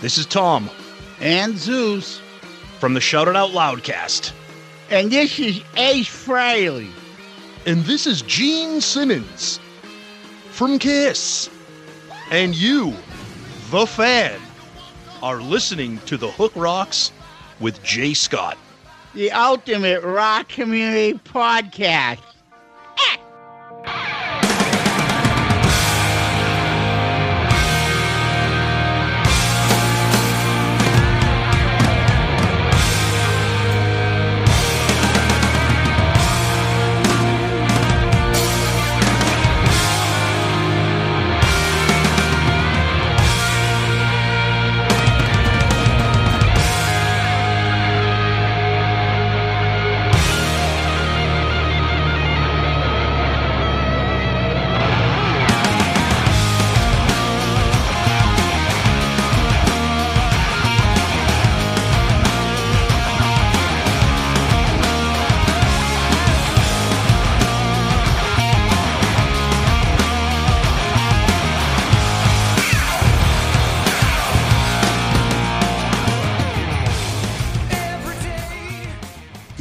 This is Tom and Zeus from the Shout It Out Loudcast. And this is Ace Frehley. And this is Gene Simmons from Kiss. And you, the fan, are listening to the Hook Rocks with Jay Scott. The ultimate rock community podcast. Ah!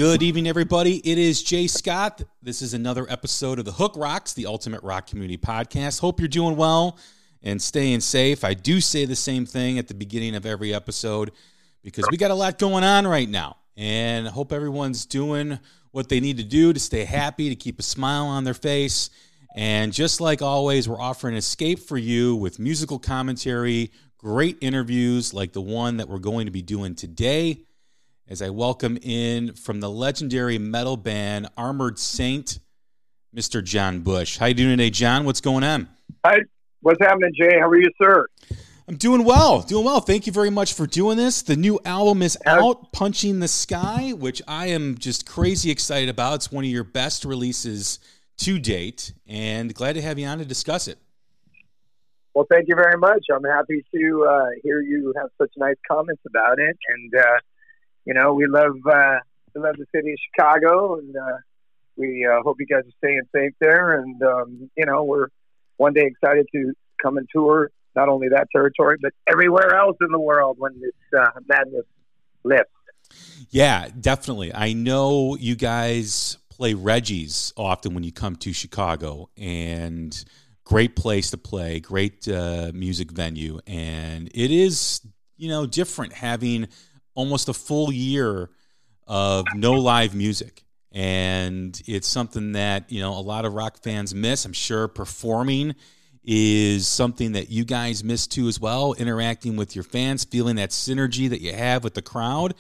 Good evening, everybody. It is Jay Scott. This is another episode of the Hook Rocks, the Ultimate Rock Community Podcast. Hope you're doing well and staying safe. I do say the same thing at the beginning of every episode because we got a lot going on right now. And I hope everyone's doing what they need to do to stay happy, to keep a smile on their face. And just like always, we're offering escape for you with musical commentary, great interviews like the one that we're going to be doing today as I welcome in from the legendary metal band Armored Saint, Mr. John Bush. How you doing today, John? What's going on? Hi. What's happening, Jay? How are you, sir? I'm doing well, doing well. Thank you very much for doing this. The new album is out, Punching the Sky, which I am just crazy excited about. It's one of your best releases to date, and glad to have you on to discuss it. Well, thank you very much. I'm happy to uh, hear you have such nice comments about it, and uh, you know, we love uh, we love the city of Chicago, and uh, we uh, hope you guys are staying safe there. And um, you know, we're one day excited to come and tour not only that territory but everywhere else in the world when this uh, madness lifts. Yeah, definitely. I know you guys play Reggie's often when you come to Chicago, and great place to play, great uh, music venue, and it is you know different having almost a full year of no live music. And it's something that, you know, a lot of rock fans miss. I'm sure performing is something that you guys miss too as well, interacting with your fans, feeling that synergy that you have with the crowd.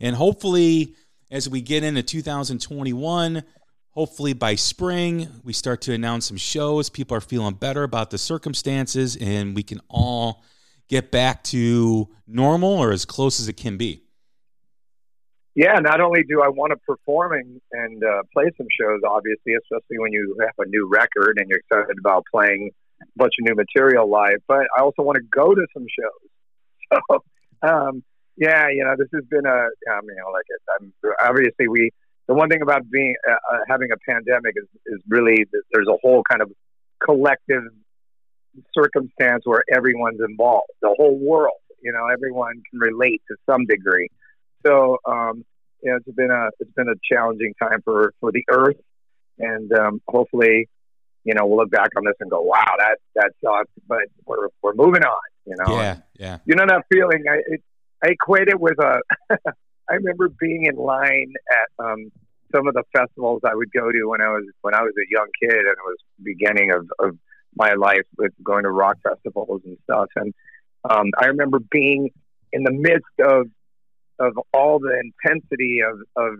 And hopefully, as we get into 2021, hopefully by spring, we start to announce some shows. People are feeling better about the circumstances, and we can all get back to normal or as close as it can be. Yeah, not only do I want to perform and, and uh, play some shows, obviously, especially when you have a new record and you're excited about playing a bunch of new material live, but I also want to go to some shows. So, um, yeah, you know, this has been a, mean, you know, like I'm, obviously we, the one thing about being, uh, uh, having a pandemic is, is really there's a whole kind of collective circumstance where everyone's involved, the whole world. You know, everyone can relate to some degree. So, um, you know, it's been a it's been a challenging time for for the Earth, and um, hopefully, you know, we'll look back on this and go, "Wow, that that sucked," but we're we're moving on. You know, yeah, yeah. You know that feeling? I it, I equate it with a. I remember being in line at um, some of the festivals I would go to when I was when I was a young kid, and it was beginning of, of my life with going to rock festivals and stuff. And um, I remember being in the midst of of all the intensity of of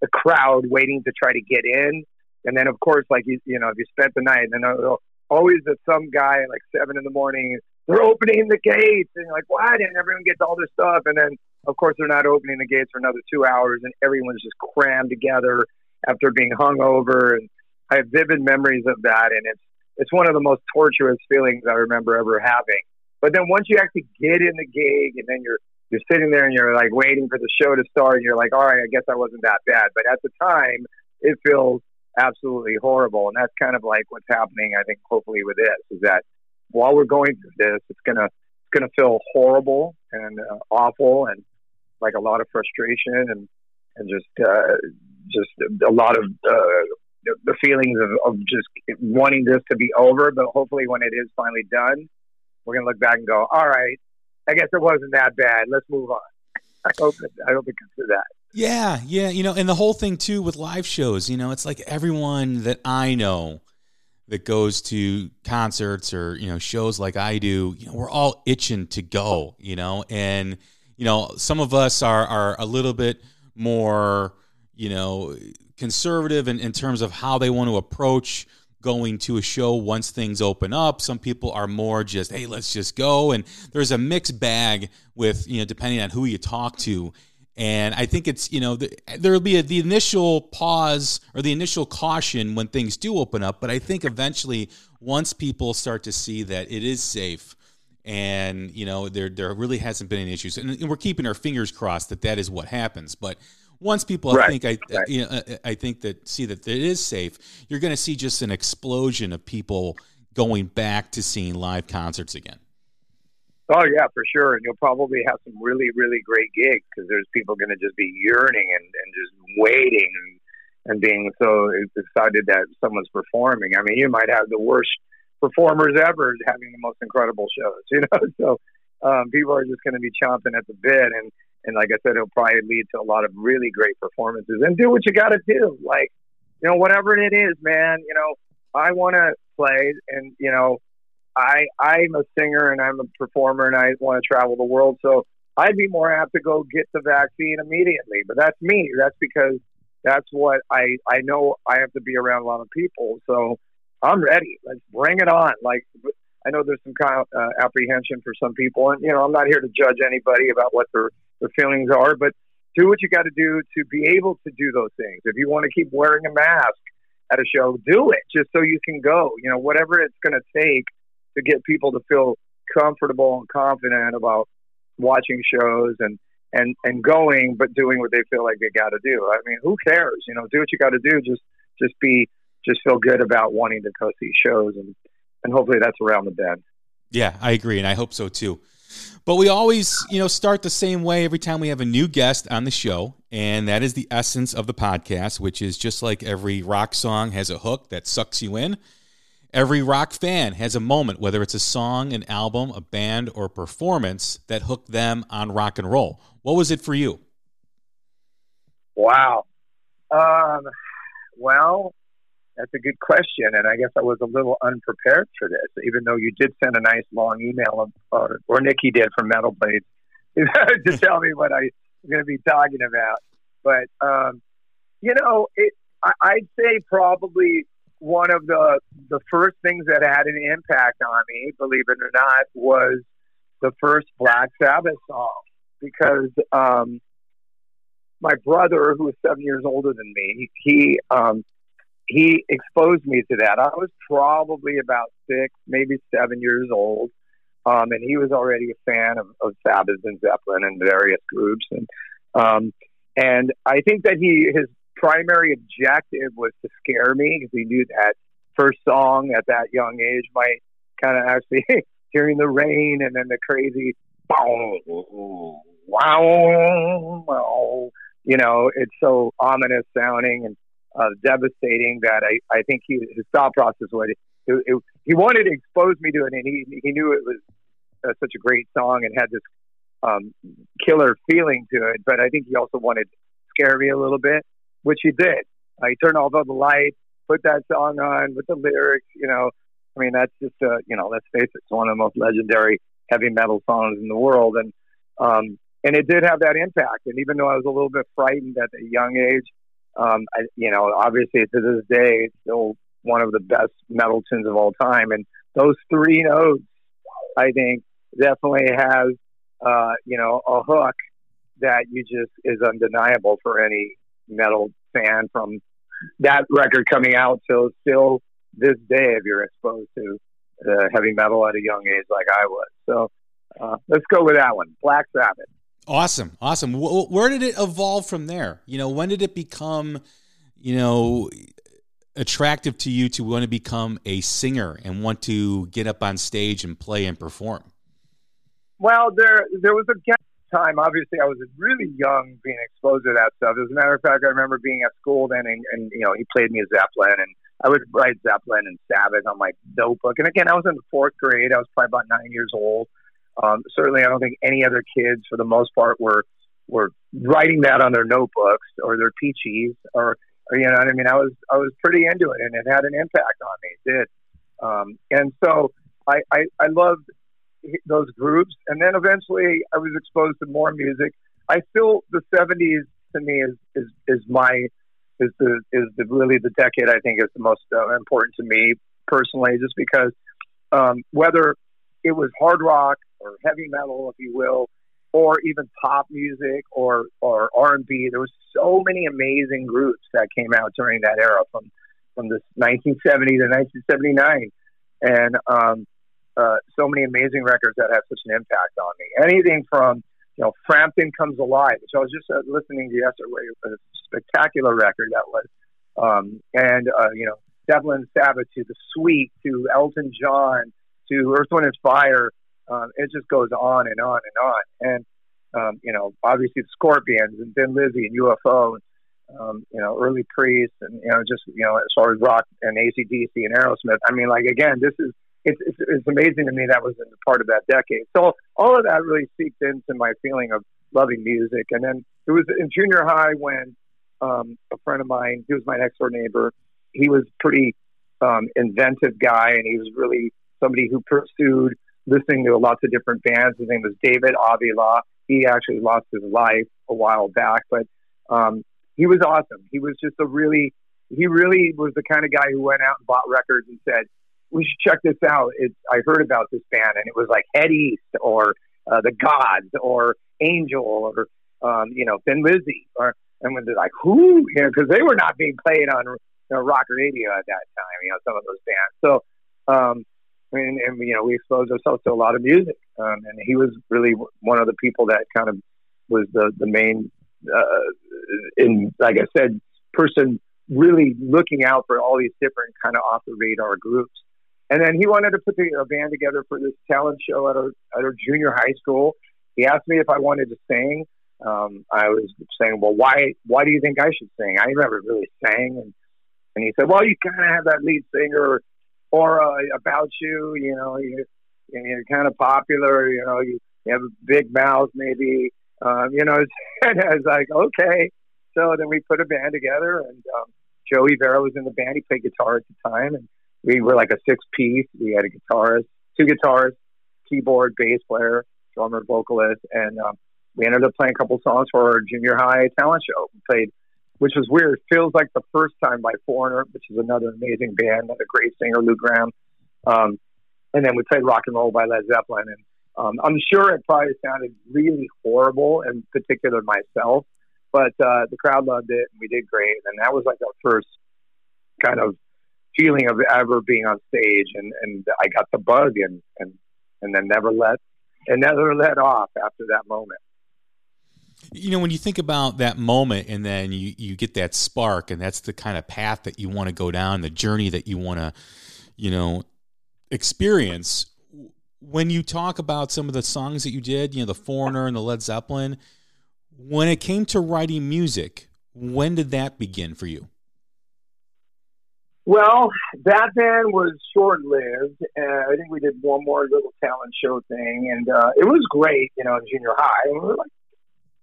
the crowd waiting to try to get in, and then of course, like you you know, if you spent the night, and then always that some guy like seven in the morning they're opening the gates, and you're like, what? And everyone gets all this stuff, and then of course they're not opening the gates for another two hours, and everyone's just crammed together after being hung over. And I have vivid memories of that, and it's it's one of the most torturous feelings I remember ever having. But then once you actually get in the gig, and then you're you're sitting there and you're like waiting for the show to start, and you're like, all right, I guess I wasn't that bad. But at the time, it feels absolutely horrible, and that's kind of like what's happening. I think hopefully with this is that while we're going through this, it's gonna it's gonna feel horrible and uh, awful, and like a lot of frustration and and just uh, just a lot of uh, the feelings of, of just wanting this to be over. But hopefully, when it is finally done, we're gonna look back and go, all right, I guess it wasn't that bad. Let's move on. I hope I hope it comes to that. Yeah, yeah, you know, and the whole thing too with live shows, you know, it's like everyone that I know that goes to concerts or you know shows like I do, you know, we're all itching to go, you know, and you know some of us are are a little bit more, you know, conservative in, in terms of how they want to approach going to a show once things open up. Some people are more just, hey, let's just go. And there's a mixed bag with, you know, depending on who you talk to. And I think it's, you know, the, there'll be a, the initial pause or the initial caution when things do open up. But I think eventually, once people start to see that it is safe and, you know, there, there really hasn't been any issues, and, and we're keeping our fingers crossed that that is what happens. But once people, Right, I think, I, uh, right. you know, I- I think that see that it is safe, you're going to see just an explosion of people going back to seeing live concerts again. Oh yeah, for sure. And you'll probably have some really, really great gigs because there's people going to just be yearning and, and just waiting and, and being so excited that someone's performing. I mean, you might have the worst performers ever having the most incredible shows, you know. So um, people are just going to be chomping at the bit, and and like I said, it'll probably lead to a lot of really great performances. And do what you got to do, like you know, whatever it is, man. You know, I want to play, and you know, I I'm a singer and I'm a performer and I want to travel the world. So I'd be more apt to go get the vaccine immediately. But that's me. That's because that's what I I know. I have to be around a lot of people. So I'm ready. Let's bring it on. Like I know there's some kind of uh, apprehension for some people, and you know I'm not here to judge anybody about what their their feelings are, but do what you got to do to be able to do those things. If you want to keep wearing a mask at a show, do it just so you can go. You know, whatever it's going to take to get people to feel comfortable and confident about watching shows and and and going, but doing what they feel like they got to do. I mean, who cares? You know, do what you got to do. Just just be just feel good about wanting to go see shows, and and hopefully that's around the bend. Yeah, I agree, and I hope so too. But we always, you know, start the same way every time we have a new guest on the show, and that is the essence of the podcast, which is just like every rock song has a hook that sucks you in. Every rock fan has a moment, whether it's a song, an album, a band, or a performance that hooked them on rock and roll. What was it for you? Wow. Um, well, that's a good question, and I guess I was a little unprepared for this, even though you did send a nice long email, or, or Nikki did from Metal Blades, to tell me what I'm going to be talking about. But um, you know, it, I, I'd say probably one of the the first things that had an impact on me, believe it or not, was the first Black Sabbath song because um, my brother, who was seven years older than me, he um, he exposed me to that. I was probably about six, maybe seven years old, um, and he was already a fan of, of Sabbath and Zeppelin and various groups, and um, and I think that he his primary objective was to scare me because he knew that first song at that young age might kind of actually hearing the rain and then the crazy wow wow you know it's so ominous sounding and uh, devastating that I, I think he, his thought process was it, it, he wanted to expose me to it and he, he knew it was uh, such a great song and had this um, killer feeling to it but I think he also wanted to scare me a little bit which he did. Uh, he turned off all the lights put that song on with the lyrics you know. I mean that's just uh, you know let's face it it's one of the most legendary heavy metal songs in the world and um, and it did have that impact and even though I was a little bit frightened at a young age um, I, you know, obviously to this day, it's still one of the best metal tunes of all time. And those three notes I think definitely has uh, you know a hook that you just is undeniable for any metal fan from that record coming out till still this day if you're exposed to uh, heavy metal at a young age like I was. So uh, let's go with that one, Black Sabbath. Awesome, awesome. Where did it evolve from there? You know, when did it become, you know, attractive to you to want to become a singer and want to get up on stage and play and perform? Well, there there was a gap time. Obviously, I was really young, being exposed to that stuff. As a matter of fact, I remember being at school then, and, and you know, he played me a Zeppelin, and I would write Zeppelin and Sabbath on my notebook. And again, I was in the fourth grade. I was probably about nine years old. Um, certainly, I don't think any other kids, for the most part, were were writing that on their notebooks or their Pee-Chees or, or you know what I mean. I was I was pretty into it, and it had an impact on me. It did, um, and so I, I I loved those groups, and then eventually I was exposed to more music. I still the '70s to me is is is my is the is the really the decade I think is the most uh, important to me personally, just because um, whether it was hard rock or heavy metal, if you will, or even pop music or or R and B, there was so many amazing groups that came out during that era from from this 1970 to 1979, and um, uh, so many amazing records that have such an impact on me. Anything from you know Frampton Comes Alive, which I was just uh, listening to yesterday, a spectacular record that was, um, and uh, you know Zeppelin Sabbath to the Sweet to Elton John to Earth Wind and Fire. Um, it just goes on and on and on. And um, you know, obviously the Scorpions and Thin Lizzy and UFO. Um, you know, early Priest, and you know, just you know, as far as rock and ACDC and Aerosmith. I mean, like again, this is it's, it's, it's amazing to me that was part of that decade. So all of that really seeped into my feeling of loving music. And then it was in junior high when um, a friend of mine, he was my next door neighbor. He was pretty um, inventive guy, and he was really somebody who pursued listening to lots of different bands. His name was David Avila. He actually lost his life a while back, but um, he was awesome. He was just a really, he really was the kind of guy who went out and bought records and said, we should check this out. It, I heard about this band, and it was like Head East or uh, the Gods or Angel or um, you know Thin Lizzy or and when they're like who you know because they were not being played on you know, rock radio at that time. You know some of those bands. So um, and, and you know we exposed ourselves to a lot of music, um, and he was really one of the people that kind of was the the main uh, in like I said person really looking out for all these different kind of off the radar groups. And then he wanted to put a band together for this talent show at our, at our junior high school. He asked me if I wanted to sing. Um, I was saying, well, why, why do you think I should sing? I never really sang. And, and he said, well, you kind of have that lead singer aura about you, you know, you, you're kind of popular, you know, you, you have a big mouth, maybe, um, you know, and I was like, okay. So then we put a band together and, um, Joey Vera was in the band. He played guitar at the time and we were like a six piece. We had a guitarist, two guitars, keyboard, bass player, drummer, vocalist, and um, we ended up playing a couple songs for our junior high talent show. We played, which was weird. Feels like the first time by Foreigner, which is another amazing band, a great singer, Lou Gramm. Um, and then we played Rock and Roll by Led Zeppelin. And um, I'm sure it probably sounded really horrible, in particular myself, but uh, the crowd loved it and we did great. And that was like our first kind of feeling of ever being on stage, and and I got the bug, and and and then never let and never let off after that moment. You know, when you think about that moment, and then you you get that spark, and that's the kind of path that you want to go down, the journey that you want to, you know, experience. When you talk about some of the songs that you did, you know, the Foreigner and the Led Zeppelin, when it came to writing music, when did that begin for you? Well, that band was short lived. Uh, I think we did one more little talent show thing, and uh, it was great, you know, in junior high. And we were like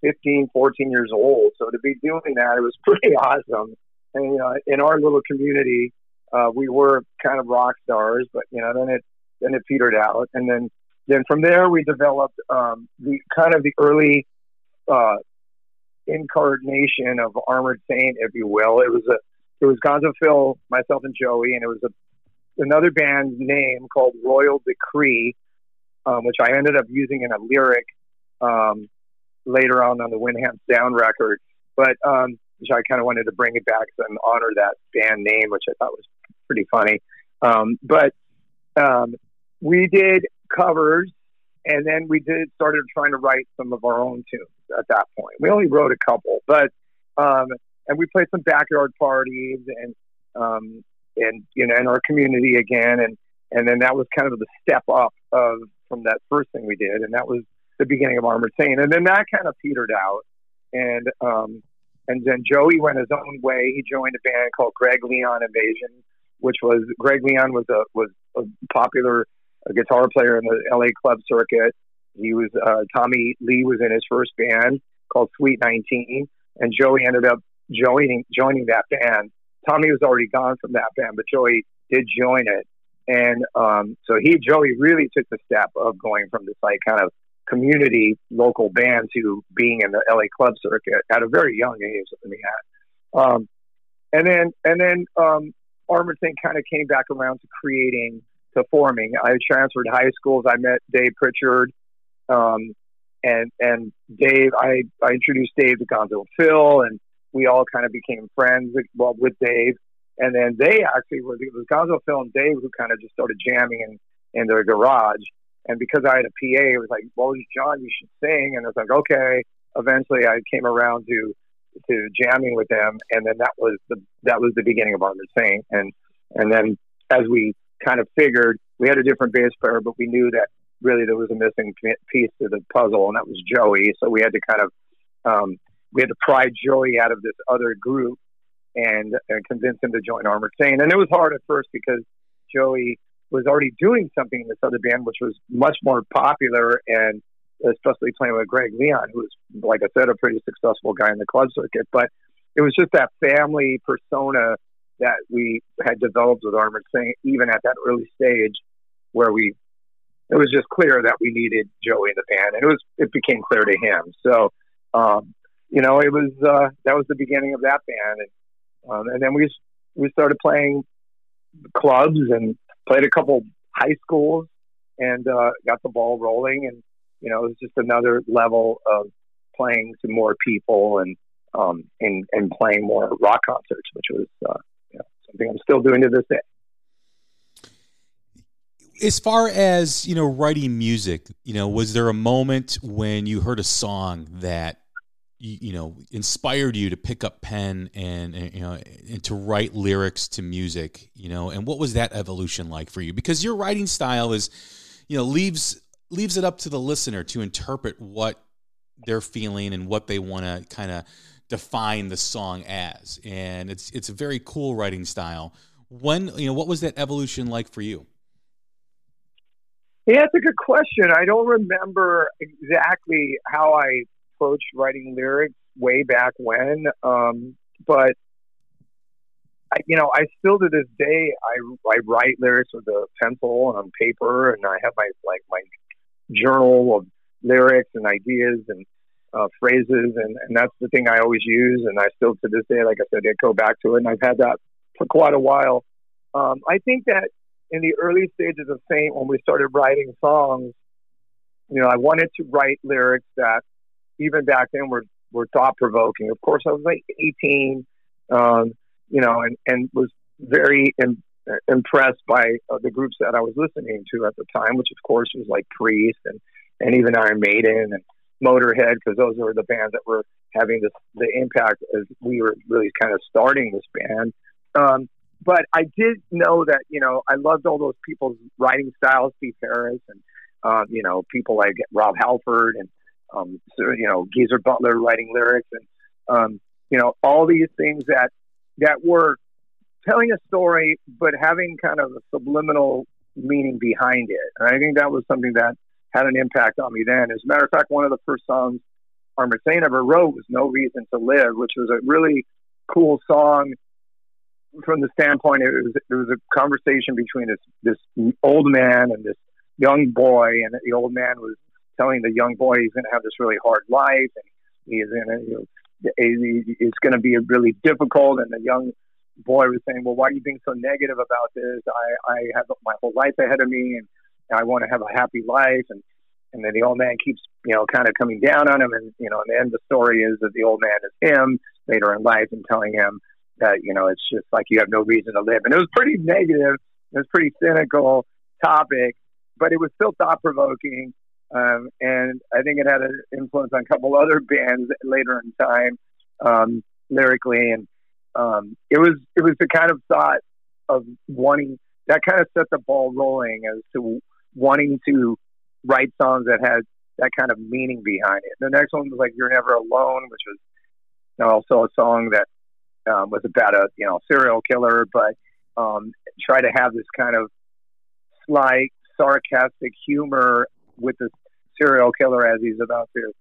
15, 14 years old. So to be doing that, it was pretty awesome. And, uh, in our little community, uh, we were kind of rock stars, but, you know, then it, then it petered out. And then, then from there, we developed um, the kind of the early uh, incarnation of Armored Saint, if you will. It was a it was Gonzo Phil, myself, and Joey, and it was a, another band name called Royal Decree. um, which I ended up using in a lyric um, later on on the Win Hands Down record. But um, which I kind of wanted to bring it back and honor that band name, which I thought was pretty funny. Um, but um, we did covers, and then we did started trying to write some of our own tunes at that point. We only wrote a couple, but um, and we played some backyard parties and um, and you know in our community again, and and then that was kind of the step up of from that first thing we did, and that was the beginning of Armored Saint, and then that kind of petered out, and um, and then Joey went his own way. He joined a band called Greg Leon Invasion, which was Greg Leon was a was a popular guitar player in the LA club circuit. He was uh, Tommy Lee was in his first band called Suite 19, and Joey ended up joining joining that band. Tommy was already gone from that band, but Joey did join it, and um, so he Joey really took the step of going from this like kind of community local band to being in the LA club circuit at a very young age than he had. Um, and then and then um, Armored Saint kind of came back around to creating to forming. I transferred high schools. I met Dave Prichard, um, and and Dave. I I introduced Dave to Gonzo Phil, and we all kind of became friends. Well, with Dave, and then they actually were it was Gonzo Phil and Dave who kind of just started jamming in in their garage. And because I had a PA, it was like, well, John, you should sing. And I was like, okay. Eventually, I came around to to jamming with them, and then that was the that was the beginning of Armored Saint. And and then as we kind of figured, we had a different bass player, but we knew that really there was a missing piece to the puzzle, and that was Joey. So we had to kind of um, we had to pry Joey out of this other group and, and convince him to join Armored Saint. And it was hard at first because Joey was already doing something in this other band, which was much more popular and especially playing with Greg Leon, who was, like I said, a pretty successful guy in the club circuit. But it was just that family persona that we had developed with Armored Saint, even at that early stage where we, it was just clear that we needed Joey in the band, and it was, it became clear to him. So, um, you know, it was, uh, that was the beginning of that band. And, um, and then we, we started playing clubs and played a couple high schools and uh, got the ball rolling. And you know, it was just another level of playing to more people and um, and and playing more rock concerts, which was uh, you know, something I'm still doing to this day. As far as you know, writing music, you know, was there a moment when you heard a song that you, you, know inspired you to pick up pen and, and, you know and to write lyrics to music you know? And what was that evolution like for you? Because your writing style is you know leaves leaves it up to the listener to interpret what they're feeling and what they want to kind of define the song as. And it's it's a very cool writing style. When you know what was that evolution like for you? Yeah, it's a good question. I don't remember exactly how I approached writing lyrics way back when. Um, but I, you know, I still to this day I I write lyrics with a pencil and on paper, and I have my like my journal of lyrics and ideas and uh, phrases, and and that's the thing I always use, and I still to this day, like I said, I go back to it, and I've had that for quite a while. Um, I think that in the early stages of Saint, when we started writing songs, you know, I wanted to write lyrics that even back then were were thought provoking. Of course, I was like 18, um, you know, and and was very Im- impressed by uh, the groups that I was listening to at the time, which of course was like Priest and and even Iron Maiden and Motorhead, because those were the bands that were having this the impact as we were really kind of starting this band. Um, but I did know that you know I loved all those people's writing styles, Steve Harris and uh, you know people like Rob Halford and um, you know, Geezer Butler writing lyrics and, um, you know, all these things that, that were telling a story, but having kind of a subliminal meaning behind it. And I think that was something that had an impact on me then. As a matter of fact, one of the first songs Armored Saint ever wrote was No Reason to Live, which was a really cool song from the standpoint it was it was a conversation between this this old man and this young boy and the old man was telling the young boy he's going to have this really hard life and he is to, you know, it's going to be really difficult. And the young boy was saying, well, why are you being so negative about this? I, I have my whole life ahead of me. And, I want to have a happy life, and and then the old man keeps you know kind of coming down on him, and you know, and the end of the story is that the old man is him later in life, and telling him that you know it's just like you have no reason to live, and it was pretty negative, it was pretty cynical topic, but it was still thought provoking. Um, and I think it had an influence on a couple other bands later in time, um, lyrically, and um, it was it was the kind of thought of wanting that kind of set the ball rolling as to wanting to write songs that had that kind of meaning behind it. The next one was like "You're Never Alone," which was you know, also a song that um, was about a you know serial killer, but um, try to have this kind of slight sarcastic humor with the serial killer as he's about to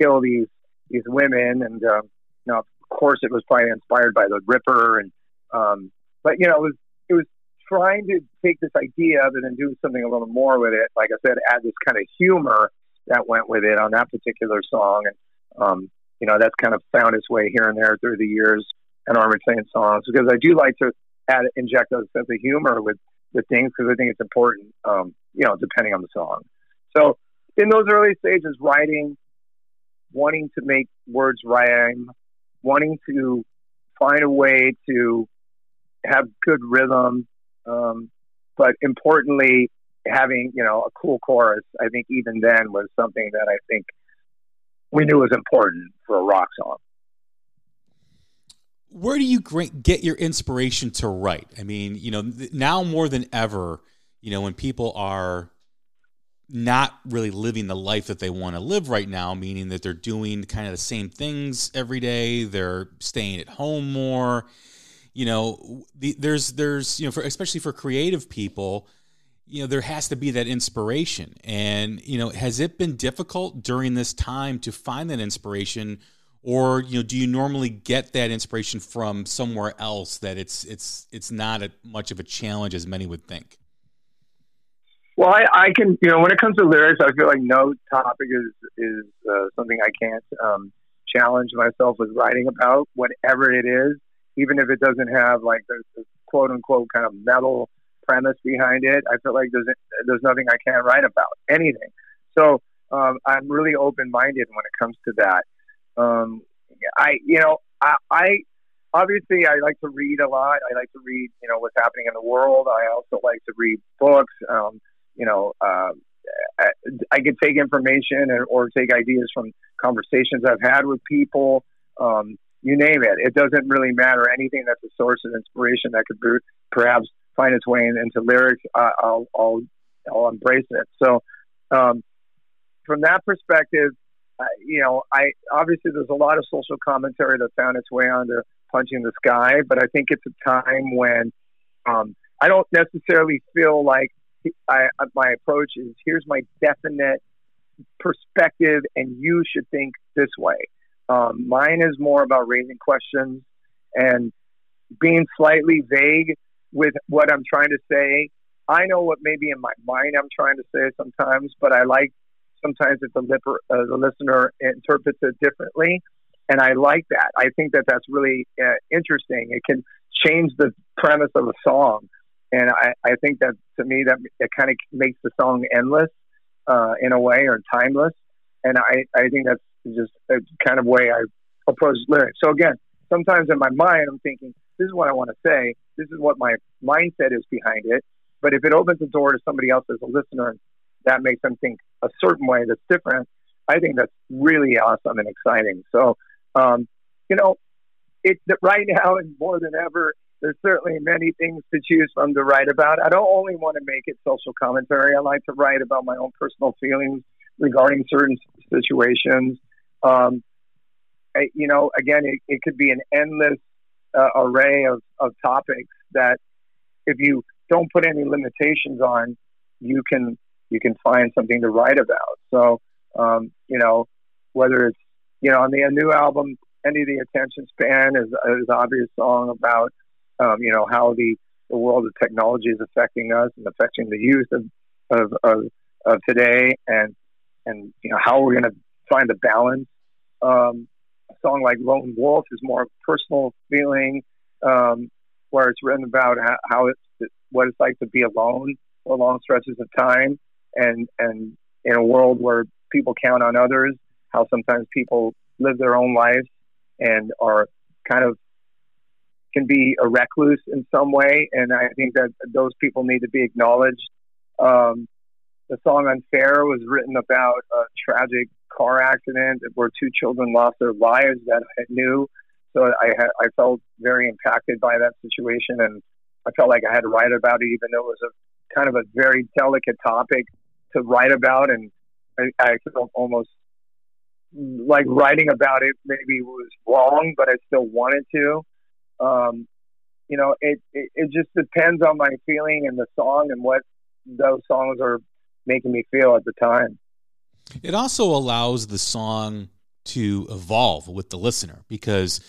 kill these these women, and uh, you know, of course, it was probably inspired by the Ripper, and um, but you know, it was it was trying to take this idea, but then do something a little more with it. Like I said, add this kind of humor that went with it on that particular song, and um, you know, that's kind of found its way here and there through the years and Armored Saint songs because I do like to add inject a sense of humor with with things because I think it's important. Um, you know, depending on the song. So in those early stages, writing, wanting to make words rhyme, wanting to find a way to have good rhythm, um, but importantly, having you know a cool chorus. I think even then was something that I think we knew was important for a rock song. Where do you get your inspiration to write? I mean, you know, now more than ever, you know, when people are not really living the life that they want to live right now, meaning that they're doing kind of the same things every day, they're staying at home more. You know, the, there's there's you know, for, especially for creative people, you know there has to be that inspiration. And you know has it been difficult during this time to find that inspiration? Or you know do you normally get that inspiration from somewhere else that it's it's it's not a, much of a challenge as many would think well I, I can you know when it comes to lyrics i feel like no topic is is uh, something i can't um, challenge myself with writing about whatever it is even if it doesn't have like the, the quote unquote kind of metal premise behind it. I feel like there's there's nothing I can't write about anything. So um, I'm really open minded when it comes to that. Um, I you know I, I obviously I like to read a lot. I like to read you know what's happening in the world. I also like to read books. Um, you know. Uh, I, could take information or, or take ideas from conversations I've had with people. Um, you name it. It doesn't really matter. Anything that's a source of inspiration that could be, perhaps find its way in, into lyrics, I, will I'll I'll embrace it. So um, from that perspective, uh, you know, I obviously there's a lot of social commentary that found its way onto punching the sky, but I think it's a time when um, I don't necessarily feel like I, my approach is here's my definite perspective, and you should think this way. Um, mine is more about raising questions and being slightly vague with what I'm trying to say. I know what maybe in my mind I'm trying to say sometimes, but I like sometimes if the, lipper, uh, the listener interprets it differently. And I like that. I think that that's really uh, interesting. It can change the premise of a song. And I, I think that to me, that it kind of makes the song endless uh, in a way or timeless. And I, I think that's just a kind of way I approach lyrics. So again, sometimes in my mind, I'm thinking, this is what I want to say. This is what my mindset is behind it. But if it opens the door to somebody else as a listener, that makes them think a certain way that's different, I think that's really awesome and exciting. So, um, you know, it right now and more than ever, there's certainly many things to choose from to write about. I don't only want to make it social commentary. I like to write about my own personal feelings regarding certain situations. Um, I, you know, again, it, it could be an endless uh, array of, of topics that if you don't put any limitations on, you can you can find something to write about. So um, you know whether it's you know on the new album, "End of the Attention Span is is obvious song about um, you know how the the world of technology is affecting us and affecting the youth of of, of, of today, and and you know how we're going to find the balance um, a song like Lone Wolf is more personal feeling, um, where it's written about how, how it's what it's like to be alone for long stretches of time. and and in a world where people count on others, how sometimes people live their own lives and are kind of can be a recluse in some way, and I think that those people need to be acknowledged. Um, the song "Unfair" was written about a tragic car accident where two children lost their lives that I knew. So I I felt very impacted by that situation, and I felt like I had to write about it, even though it was a kind of a very delicate topic to write about, and I, I felt almost like writing about it maybe was wrong, but I still wanted to. Um, you know, it, it, it just depends on my feeling and the song and what those songs are making me feel at the time. It also allows the song to evolve with the listener because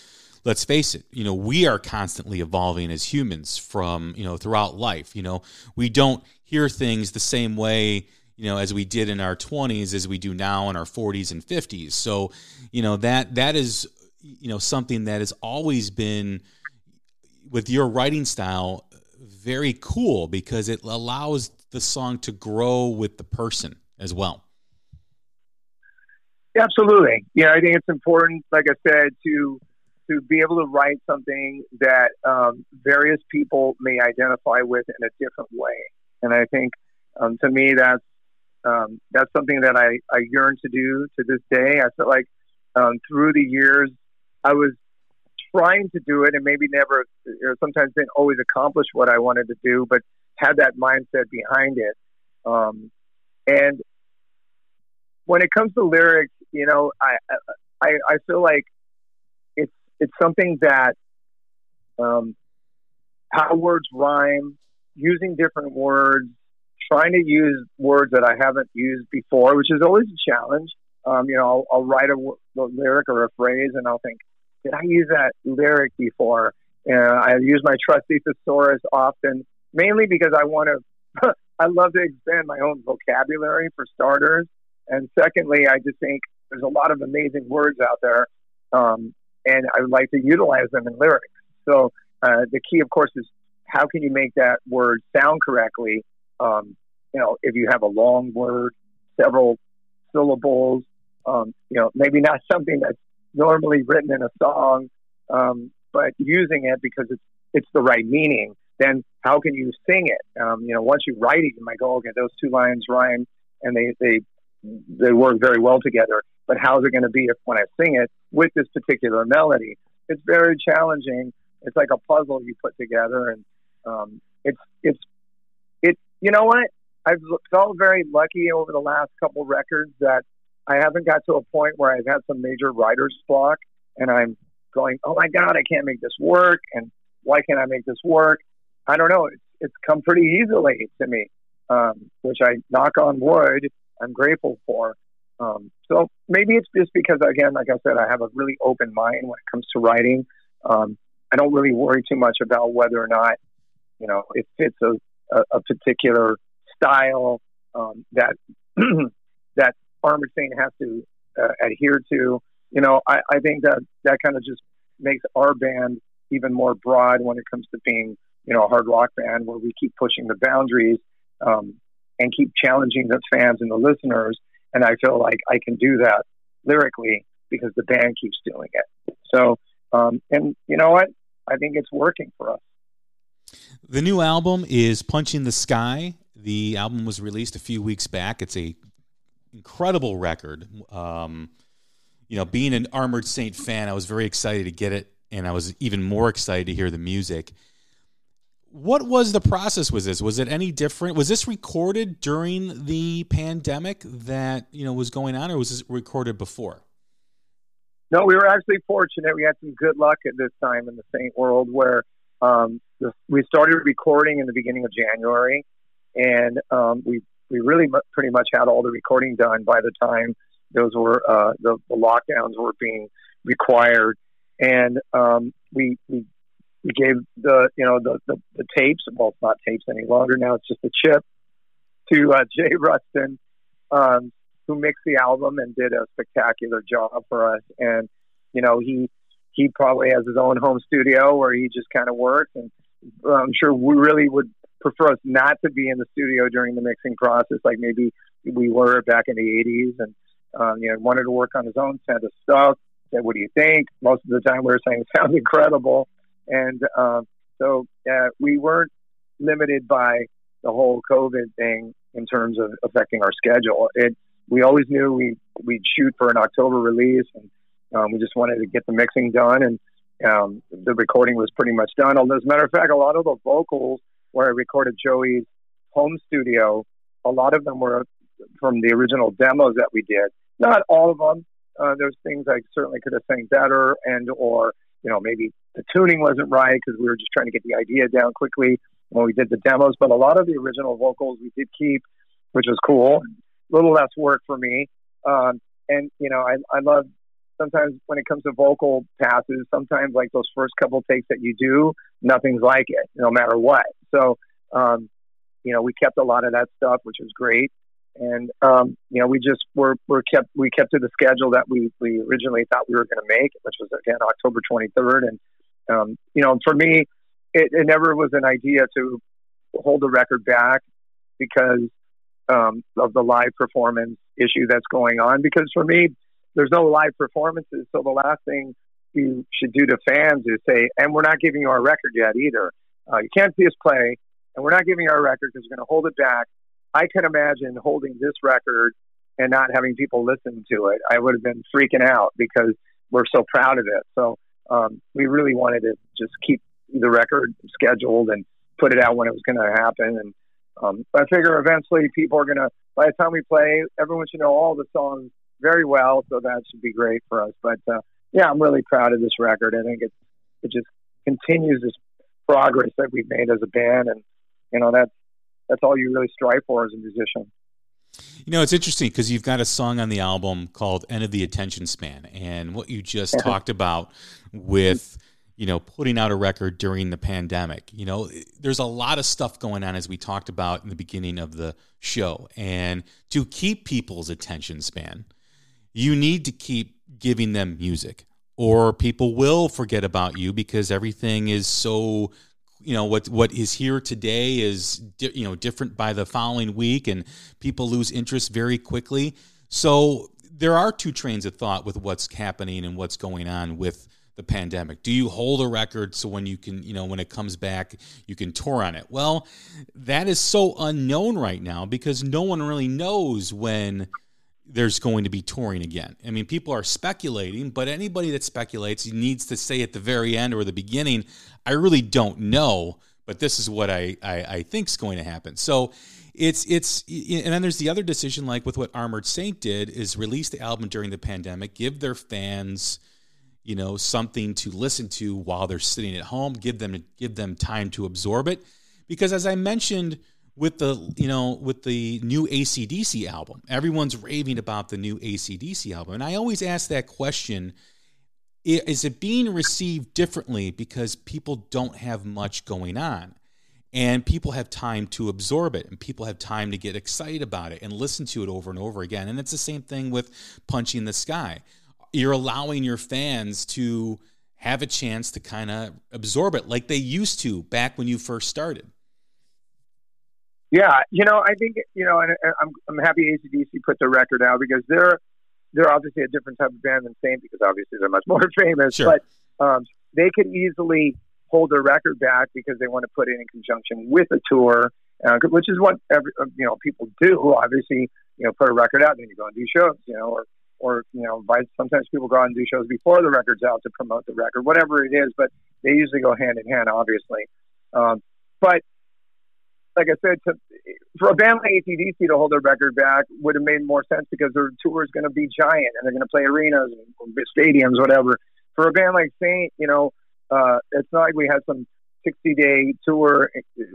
let's face it, you know, we are constantly evolving as humans from, you know, throughout life. You know, we don't hear things the same way, you know, as we did in our 20s as we do now in our 40s and 50s. So, you know, that that is you know something that has always been with your writing style very cool because it allows the song to grow with the person as well. Absolutely. Yeah, I think it's important, like I said, to to be able to write something that um, various people may identify with in a different way. And I think, um, to me, that's um, that's something that I, I yearn to do to this day. I feel like um, through the years, I was trying to do it and maybe never, or sometimes didn't always accomplish what I wanted to do, but had that mindset behind it. Um, and when it comes to lyrics, you know, I, I, I feel like it's, it's something that, um, how words rhyme, using different words, trying to use words that I haven't used before, which is always a challenge. Um, you know, I'll, I'll write a, a, lyric or a phrase and I'll think, did I use that lyric before? And I use my trusty thesaurus often, mainly because I want to, I love to expand my own vocabulary for starters. And secondly, I just think there's a lot of amazing words out there. Um, and I would like to utilize them in lyrics. So uh, the key, of course, is how can you make that word sound correctly? Um, you know, if you have a long word, several syllables, um, you know, maybe not something that's normally written in a song, um, but using it because it's it's the right meaning. Then how can you sing it? Um, you know, once you write it, you might go, okay, those two lines rhyme, and they they they work very well together. But how's it going to be if when I sing it with this particular melody? It's very challenging. It's like a puzzle you put together, and um, it's it's it. You know what? I've felt very lucky over the last couple records that I haven't got to a point where I've had some major writer's block and I'm going, oh my God, I can't make this work. And why can't I make this work? I don't know. It's, it's come pretty easily to me, um, which I knock on wood. I'm grateful for. Um, so maybe it's just because, again, like I said, I have a really open mind when it comes to writing. Um, I don't really worry too much about whether or not, you know, it fits a, a, a particular style um, that Armored Saint has to uh, adhere to. You know, I, I think that that kind of just makes our band even more broad when it comes to being, you know, a hard rock band where we keep pushing the boundaries um, and keep challenging the fans and the listeners. And I feel like I can do that lyrically because the band keeps doing it. So, um, and you know what? I think it's working for us. The new album is Punching the Sky. The album was released a few weeks back. It's a incredible record. Um, you know, being an Armored Saint fan, I was very excited to get it, and I was even more excited to hear the music. What was the process with this? Was it any different? Was this recorded during the pandemic that you know was going on, or was this recorded before? No, we were actually fortunate. We had some good luck at this time in the Saint world, where um, we started recording in the beginning of January, and um, we we really pretty much had all the recording done by the time those were uh, the, the, lockdowns were being required, and um, we, we we gave the you know the, the, the tapes. Well, it's not tapes any longer now; it's just a chip to uh, Jay Ruston, um, who mixed the album and did a spectacular job for us. And you know he he probably has his own home studio where he just kind of works, and I'm sure we really would prefer us not to be in the studio during the mixing process, like maybe we were back in the '80s, and um, you know wanted to work on his own set of stuff. Said, "What do you think?" Most of the time, we were saying it sounds incredible, and um, so uh, we weren't limited by the whole COVID thing in terms of affecting our schedule. It we always knew we we'd shoot for an October release, and um, we just wanted to get the mixing done, and um, the recording was pretty much done. As a matter of fact, a lot of the vocals where I recorded Joey's home studio, a lot of them were from the original demos that we did. Not all of them. Uh, there's things I certainly could have sang better, and or you know maybe the tuning wasn't right because we were just trying to get the idea down quickly when we did the demos. But a lot of the original vocals we did keep, which was cool. A little less work for me. Um, and you know, I, I love sometimes when it comes to vocal passes, sometimes like those first couple takes that you do, nothing's like it, no matter what. So, um, you know, we kept a lot of that stuff, which was great. And um, you know, we just were, were kept we kept to the schedule that we, we originally thought we were going to make, which was again October 23rd. And um, you know, for me, it, it never was an idea to hold the record back because um, of the live performance issue that's going on. Because for me, there's no live performances, so the last thing you should do to fans is say, "And we're not giving you our record yet either. Uh, you can't see us play, and we're not giving you our record because we're going to hold it back." I can imagine holding this record and not having people listen to it. I would have been freaking out because we're so proud of it. So um, we really wanted to just keep the record scheduled and put it out when it was going to happen. And um, I figure eventually people are going to, by the time we play, everyone should know all the songs very well. So that should be great for us. But uh, yeah, I'm really proud of this record. I think it it just continues this progress that we've made as a band, and you know that's that's all you really strive for as a musician. You know, it's interesting because you've got a song on the album called "End of the Attention Span," and what you just yeah. talked about with you know, putting out a record during the pandemic. You know, there's a lot of stuff going on as we talked about in the beginning of the show. And to keep people's attention span, you need to keep giving them music or people will forget about you because everything is so you know what what is here today is di- you know different by the following week and people lose interest very quickly so there are two trains of thought with what's happening and what's going on with the pandemic? Do you hold a record so when you can, you know, when it comes back, you can tour on it? Well, that is so unknown right now because no one really knows when there's going to be touring again. I mean, people are speculating, but anybody that speculates needs to say at the very end or the beginning, I really don't know, but this is what I, I, I think is going to happen. So it's it's and then there's the other decision like with what Armored Saint did is release the album during the pandemic, give their fans – you know something to listen to while they're sitting at home give them give them time to absorb it because as i mentioned with the you know with the new AC/DC album. Everyone's raving about the new AC/DC album. And i always ask that question is it being received differently because people don't have much going on? And people have time to absorb it and people have time to get excited about it and listen to it over and over again. And it's the same thing with punching the sky. You're allowing your fans to have a chance to kind of absorb it like they used to back when you first started. Yeah, you know, I think you know, and I'm I'm happy AC/DC put the record out because they're they're obviously a different type of band than Saint because obviously they're much more famous. Sure. But um, they could easily hold their record back because they want to put it in conjunction with a tour, uh, which is what every, you know people do. Obviously, you know, put a record out, and then you go and do shows, you know, or or you know, by, sometimes people go out and do shows before the record's out to promote the record, whatever it is. But they usually go hand in hand, obviously. Um, but like I said, to, for a band like AC/DC to hold their record back would have made more sense because their tour is going to be giant and they're going to play arenas and stadiums, whatever. For a band like Saint, you know, uh, it's not like we had some 60 day tour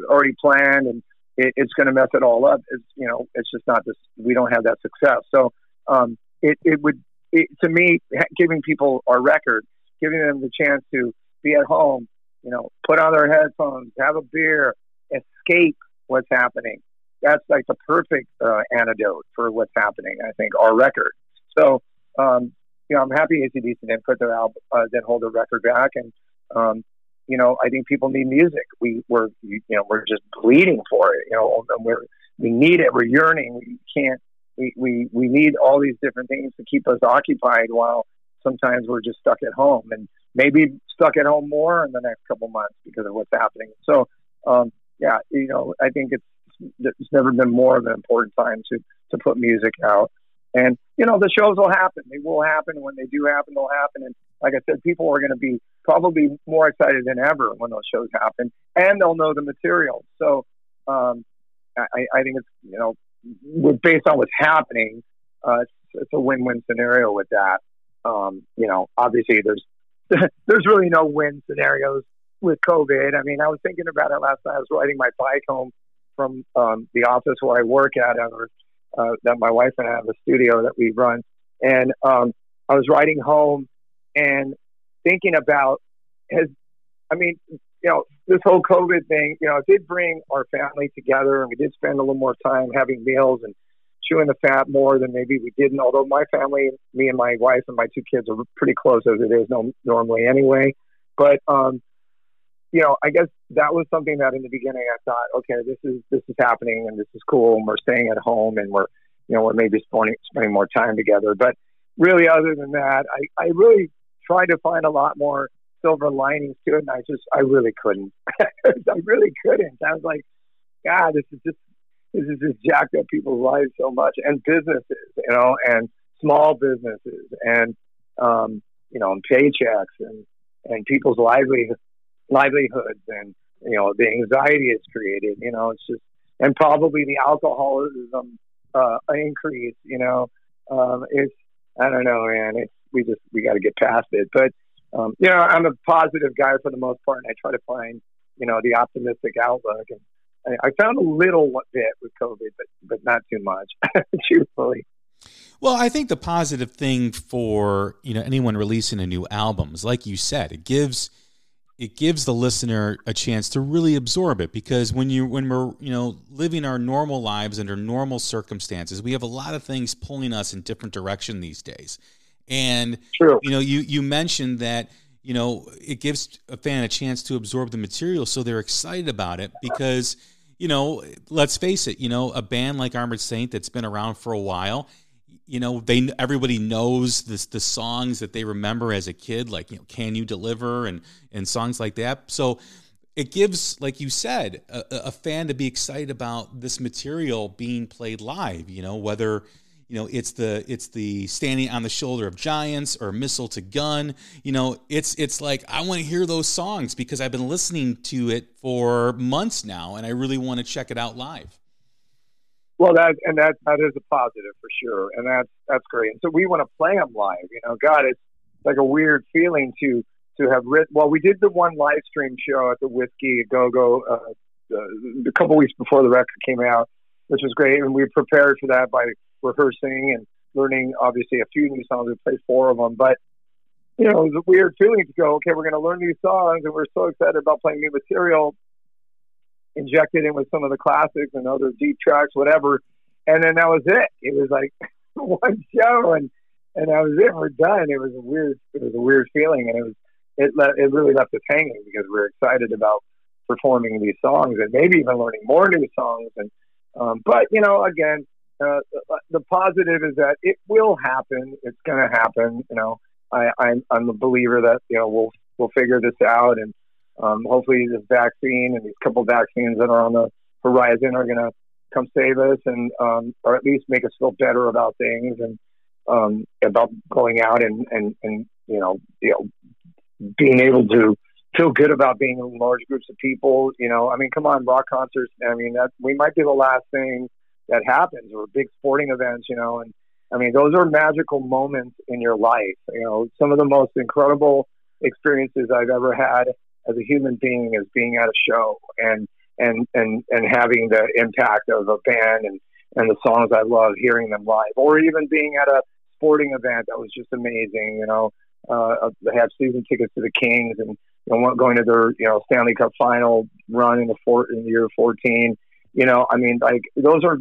already planned and it, it's going to mess it all up. It's, you know, it's just not this, we don't have that success. So, um, it, it would, it, to me, giving people our record, giving them the chance to be at home, you know, put on their headphones, have a beer, escape what's happening. That's like the perfect uh, antidote for what's happening. I think our record. So, um, you know, I'm happy AC/DC didn't put their album, uh, didn't hold their record back, and um, you know, I think people need music. We we're you know we're just bleeding for it. You know, and we're we need it. We're yearning. We can't. We, we we need all these different things to keep us occupied while sometimes we're just stuck at home and maybe stuck at home more in the next couple months because of what's happening. So, um, yeah, you know, I think it's it's never been more of an important time to to put music out. And you know, the shows will happen. They will happen. When they do happen, they'll happen. And like I said, people are going to be probably more excited than ever when those shows happen, and they'll know the material. So, um, I, I think it's you know, based on what's happening, uh, it's, it's a win-win scenario with that. Um, you know, obviously there's there's really no win scenarios with COVID. I mean, I was thinking about it last night. I was riding my bike home from um, the office where I work at, or uh, that my wife and I have a studio that we run, and um, I was riding home and thinking about has, I mean, you know, this whole COVID thing, you know, it did bring our family together, and we did spend a little more time having meals and chewing the fat more than maybe we didn't. Although my family, me and my wife and my two kids are pretty close as it is no, normally anyway. But um, you know, I guess that was something that in the beginning I thought, okay, this is this is happening and this is cool, and we're staying at home and we're you know we're maybe spending spending more time together. But really, other than that, I I really tried to find a lot more silver linings to it, and I just I really couldn't. I really couldn't. I was like, God, this is just this is just jacked up people's lives so much, and businesses, you know, and small businesses, and um, you know, and paychecks, and and people's livelihood livelihoods, and you know, the anxiety it's created. You know, it's just and probably the alcoholism uh, increase. You know, um, it's I don't know, man. It's we just we got to get past it, but um, you know, I'm a positive guy for the most part, and I try to find, you know, the optimistic outlook. And I, I found a little bit with COVID, but but not too much, truthfully. Well, I think the positive thing for you know anyone releasing a new album is, like you said, it gives it gives the listener a chance to really absorb it because when you when we're you know living our normal lives under normal circumstances, we have a lot of things pulling us in different direction these days. And True. you know, you you mentioned that you know it gives a fan a chance to absorb the material, so they're excited about it because you know, let's face it, you know, a band like Armored Saint that's been around for a while, you know, they everybody knows this the songs that they remember as a kid, like you know, "Can You Deliver" and and songs like that. So it gives, like you said, a, a fan to be excited about this material being played live. You know, whether you know it's the it's the standing on the shoulder of giants or missile to gun you know it's it's like i want to hear those songs because i've been listening to it for months now and i really want to check it out live well that and that that is a positive for sure and that's that's great And so we want to play them live you know god it's like a weird feeling to to have written well we did the one live stream show at the whiskey go go uh, a couple weeks before the record came out which was great and we prepared for that by rehearsing and learning obviously a few new songs. We played four of them, but you know, it was a weird feeling to go, okay, we're going to learn these songs, and we're so excited about playing new material, injected in with some of the classics and other deep tracks, whatever. And then that was it. It was like one show, and and that was it. We're done. It was a weird, it was a weird feeling, and it was it le- it really left us hanging because we are excited about performing these songs and maybe even learning more new songs. And um, but you know, again, uh, the positive is that it will happen. It's going to happen. You know, I, I'm, I'm a believer that you know we'll we'll figure this out, and um, hopefully this vaccine and these couple vaccines that are on the horizon are going to come save us, and um, or at least make us feel better about things and um, about going out and, and and you know you know being able to feel good about being in large groups of people. You know, I mean, come on, rock concerts. I mean, that we might be the last thing that happens or big sporting events, you know, and I mean, those are magical moments in your life. You know, some of the most incredible experiences I've ever had as a human being as being at a show and and and and having the impact of a band and and the songs I love, hearing them live, or even being at a sporting event that was just amazing. You know, uh, they have season tickets to the Kings and you know, going to their you know Stanley Cup final run in the four, in the year 14. You know, I mean, like those are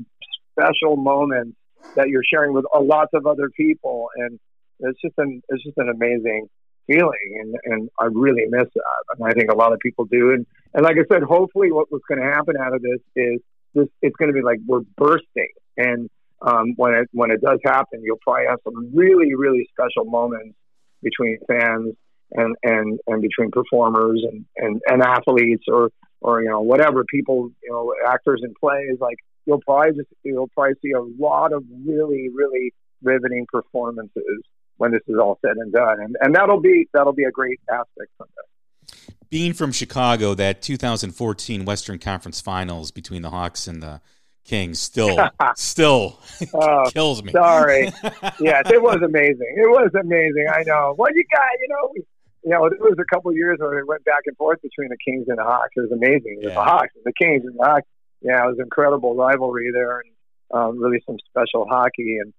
special moments that you're sharing with lots of other people, and it's just an it's just an amazing feeling, and and I really miss that, and I think a lot of people do. And and like I said, hopefully, what what's going to happen out of this is this it's going to be like we're bursting, and um, when it when it does happen, you'll probably have some really really special moments between fans and and and between performers and and, and athletes or or you know whatever people you know actors in plays like you'll probably just you'll probably see a lot of really really riveting performances when this is all said and done and and that'll be that'll be a great aspect from this being from chicago that 2014 western conference finals between the hawks and the kings still still oh, kills me sorry yes it was amazing it was amazing i know well you got you know you know, there was a couple of years where it went back and forth between the Kings and the Hawks. It was amazing. It Yeah. The Hawks and the Kings and the Hawks. Yeah, it was incredible rivalry there and um, really some special hockey. And,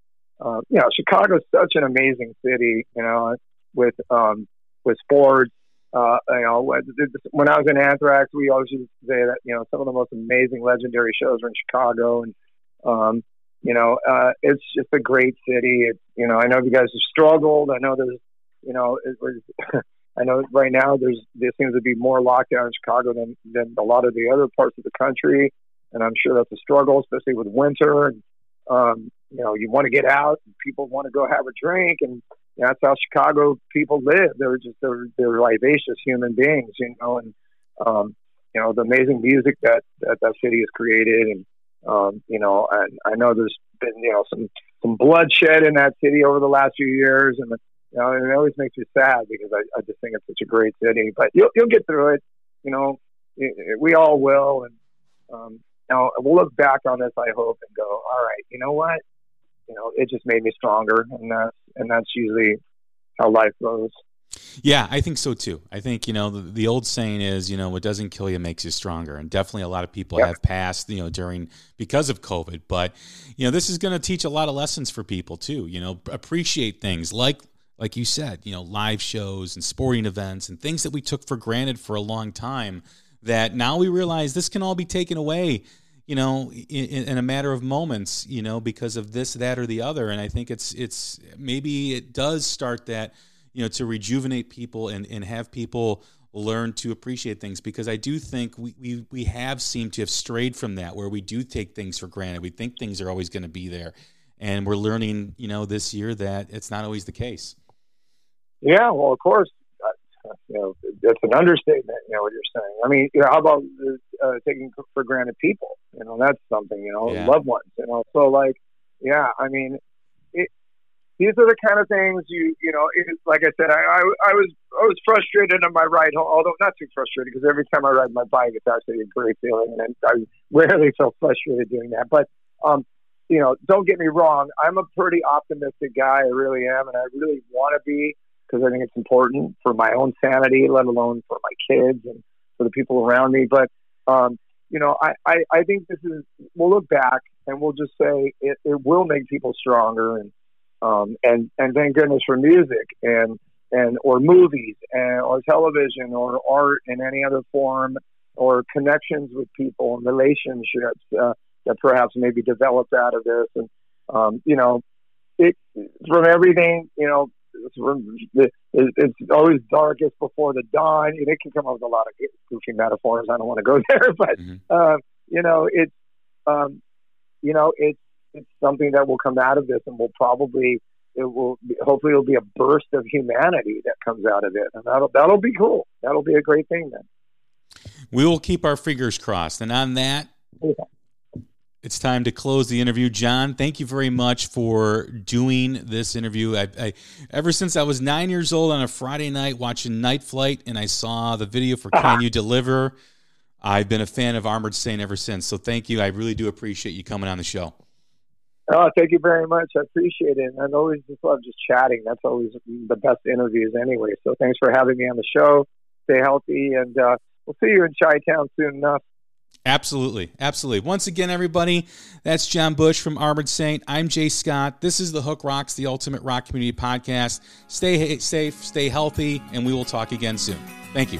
uh, you know, Chicago's such an amazing city, you know, with, um, with sports. Uh, you know, when I was in Anthrax, we always used to say that, you know, some of the most amazing legendary shows were in Chicago. And, um, you know, uh, it's just a great city. It's, you know, I know you guys have struggled. I know there's, you know, it was, I know right now there's there seems to be more lockdown in Chicago than than a lot of the other parts of the country, and I'm sure that's a struggle, especially with winter. And um, you know, you want to get out, and people want to go have a drink, and that's how Chicago people live. They're just they're they're vivacious human beings, you know, and um, you know the amazing music that that that city has created, and um, you know, and I know there's been you know some some bloodshed in that city over the last few years, and you know, and it always makes me sad because I, I just think it's such a great city. But you'll you'll get through it. You know, we all will. And um, now we'll look back on this, I hope, and go, all right, you know what? You know, it just made me stronger, and that's and that's usually how life goes. Yeah, I think so too. I think you know the, the, old saying is you know what doesn't kill you makes you stronger, and definitely a lot of people have passed you know during because of COVID. But you know this is going to teach a lot of lessons for people too. You know appreciate things like like you said, you know, live shows and sporting events and things that we took for granted for a long time that now we realize this can all be taken away, you know, in, in, a matter of moments, you know, because of this, that, or the other. And I think it's, it's maybe it does start that, you know, to rejuvenate people and, and have people learn to appreciate things because I do think we, we, we have seemed to have strayed from that where we do take things for granted. We think things are always going to be there. And we're learning, you know, this year that it's not always the case. Yeah, well, of course, you know, that's an understatement. You know what you're saying. I mean, you know, how about uh, taking for granted people? You know, that's something. You know, yeah. loved ones. You know, so like, yeah, I mean, it, these are the kind of things you you know. It, like I said, I, I I was I was frustrated on my ride home, although not too frustrated because every time I ride my bike, it's actually a great feeling, and I rarely feel frustrated doing that. But um, you know, don't get me wrong. I'm a pretty optimistic guy. I really am, and I really want to be because I think it's important for my own sanity, let alone for my kids and for the people around me. But, um, you know, I, I, I think this is, we'll look back and we'll just say it, it will make people stronger and, um, and, and thank goodness for music and, and, or movies and, or television or art in any other form or connections with people and relationships, uh, that perhaps maybe developed out of this. And, um, you know, it, from everything, you know, it's always darkest before the dawn. It can come up with a lot of goofy metaphors. I don't want to go there, but mm-hmm. uh, you know, it's um, you know, it's it's something that will come out of this, and will probably it will be, hopefully it'll be a burst of humanity that comes out of it, and that'll that'll be cool. That'll be a great thing then. We will keep our fingers crossed, and on that. Yeah it's time to close the interview. John, thank you very much for doing this interview. I, I, ever since I was nine years old on a Friday night watching Night Flight, and I saw the video for "Can You Deliver," I've been a fan of Armored Saint ever since. So thank you. I really do appreciate you coming on the show. Oh, thank you very much. I appreciate it. And I always just love just chatting. That's always the best interviews anyway. So thanks for having me on the show. Stay healthy, and uh, we'll see you in Chi Town soon enough. Absolutely. Absolutely. Once again, everybody, that's John Bush from Armored Saint. I'm Jay Scott. This is the Hook Rocks, the Ultimate Rock Community Podcast. Stay safe, stay healthy, and we will talk again soon. Thank you.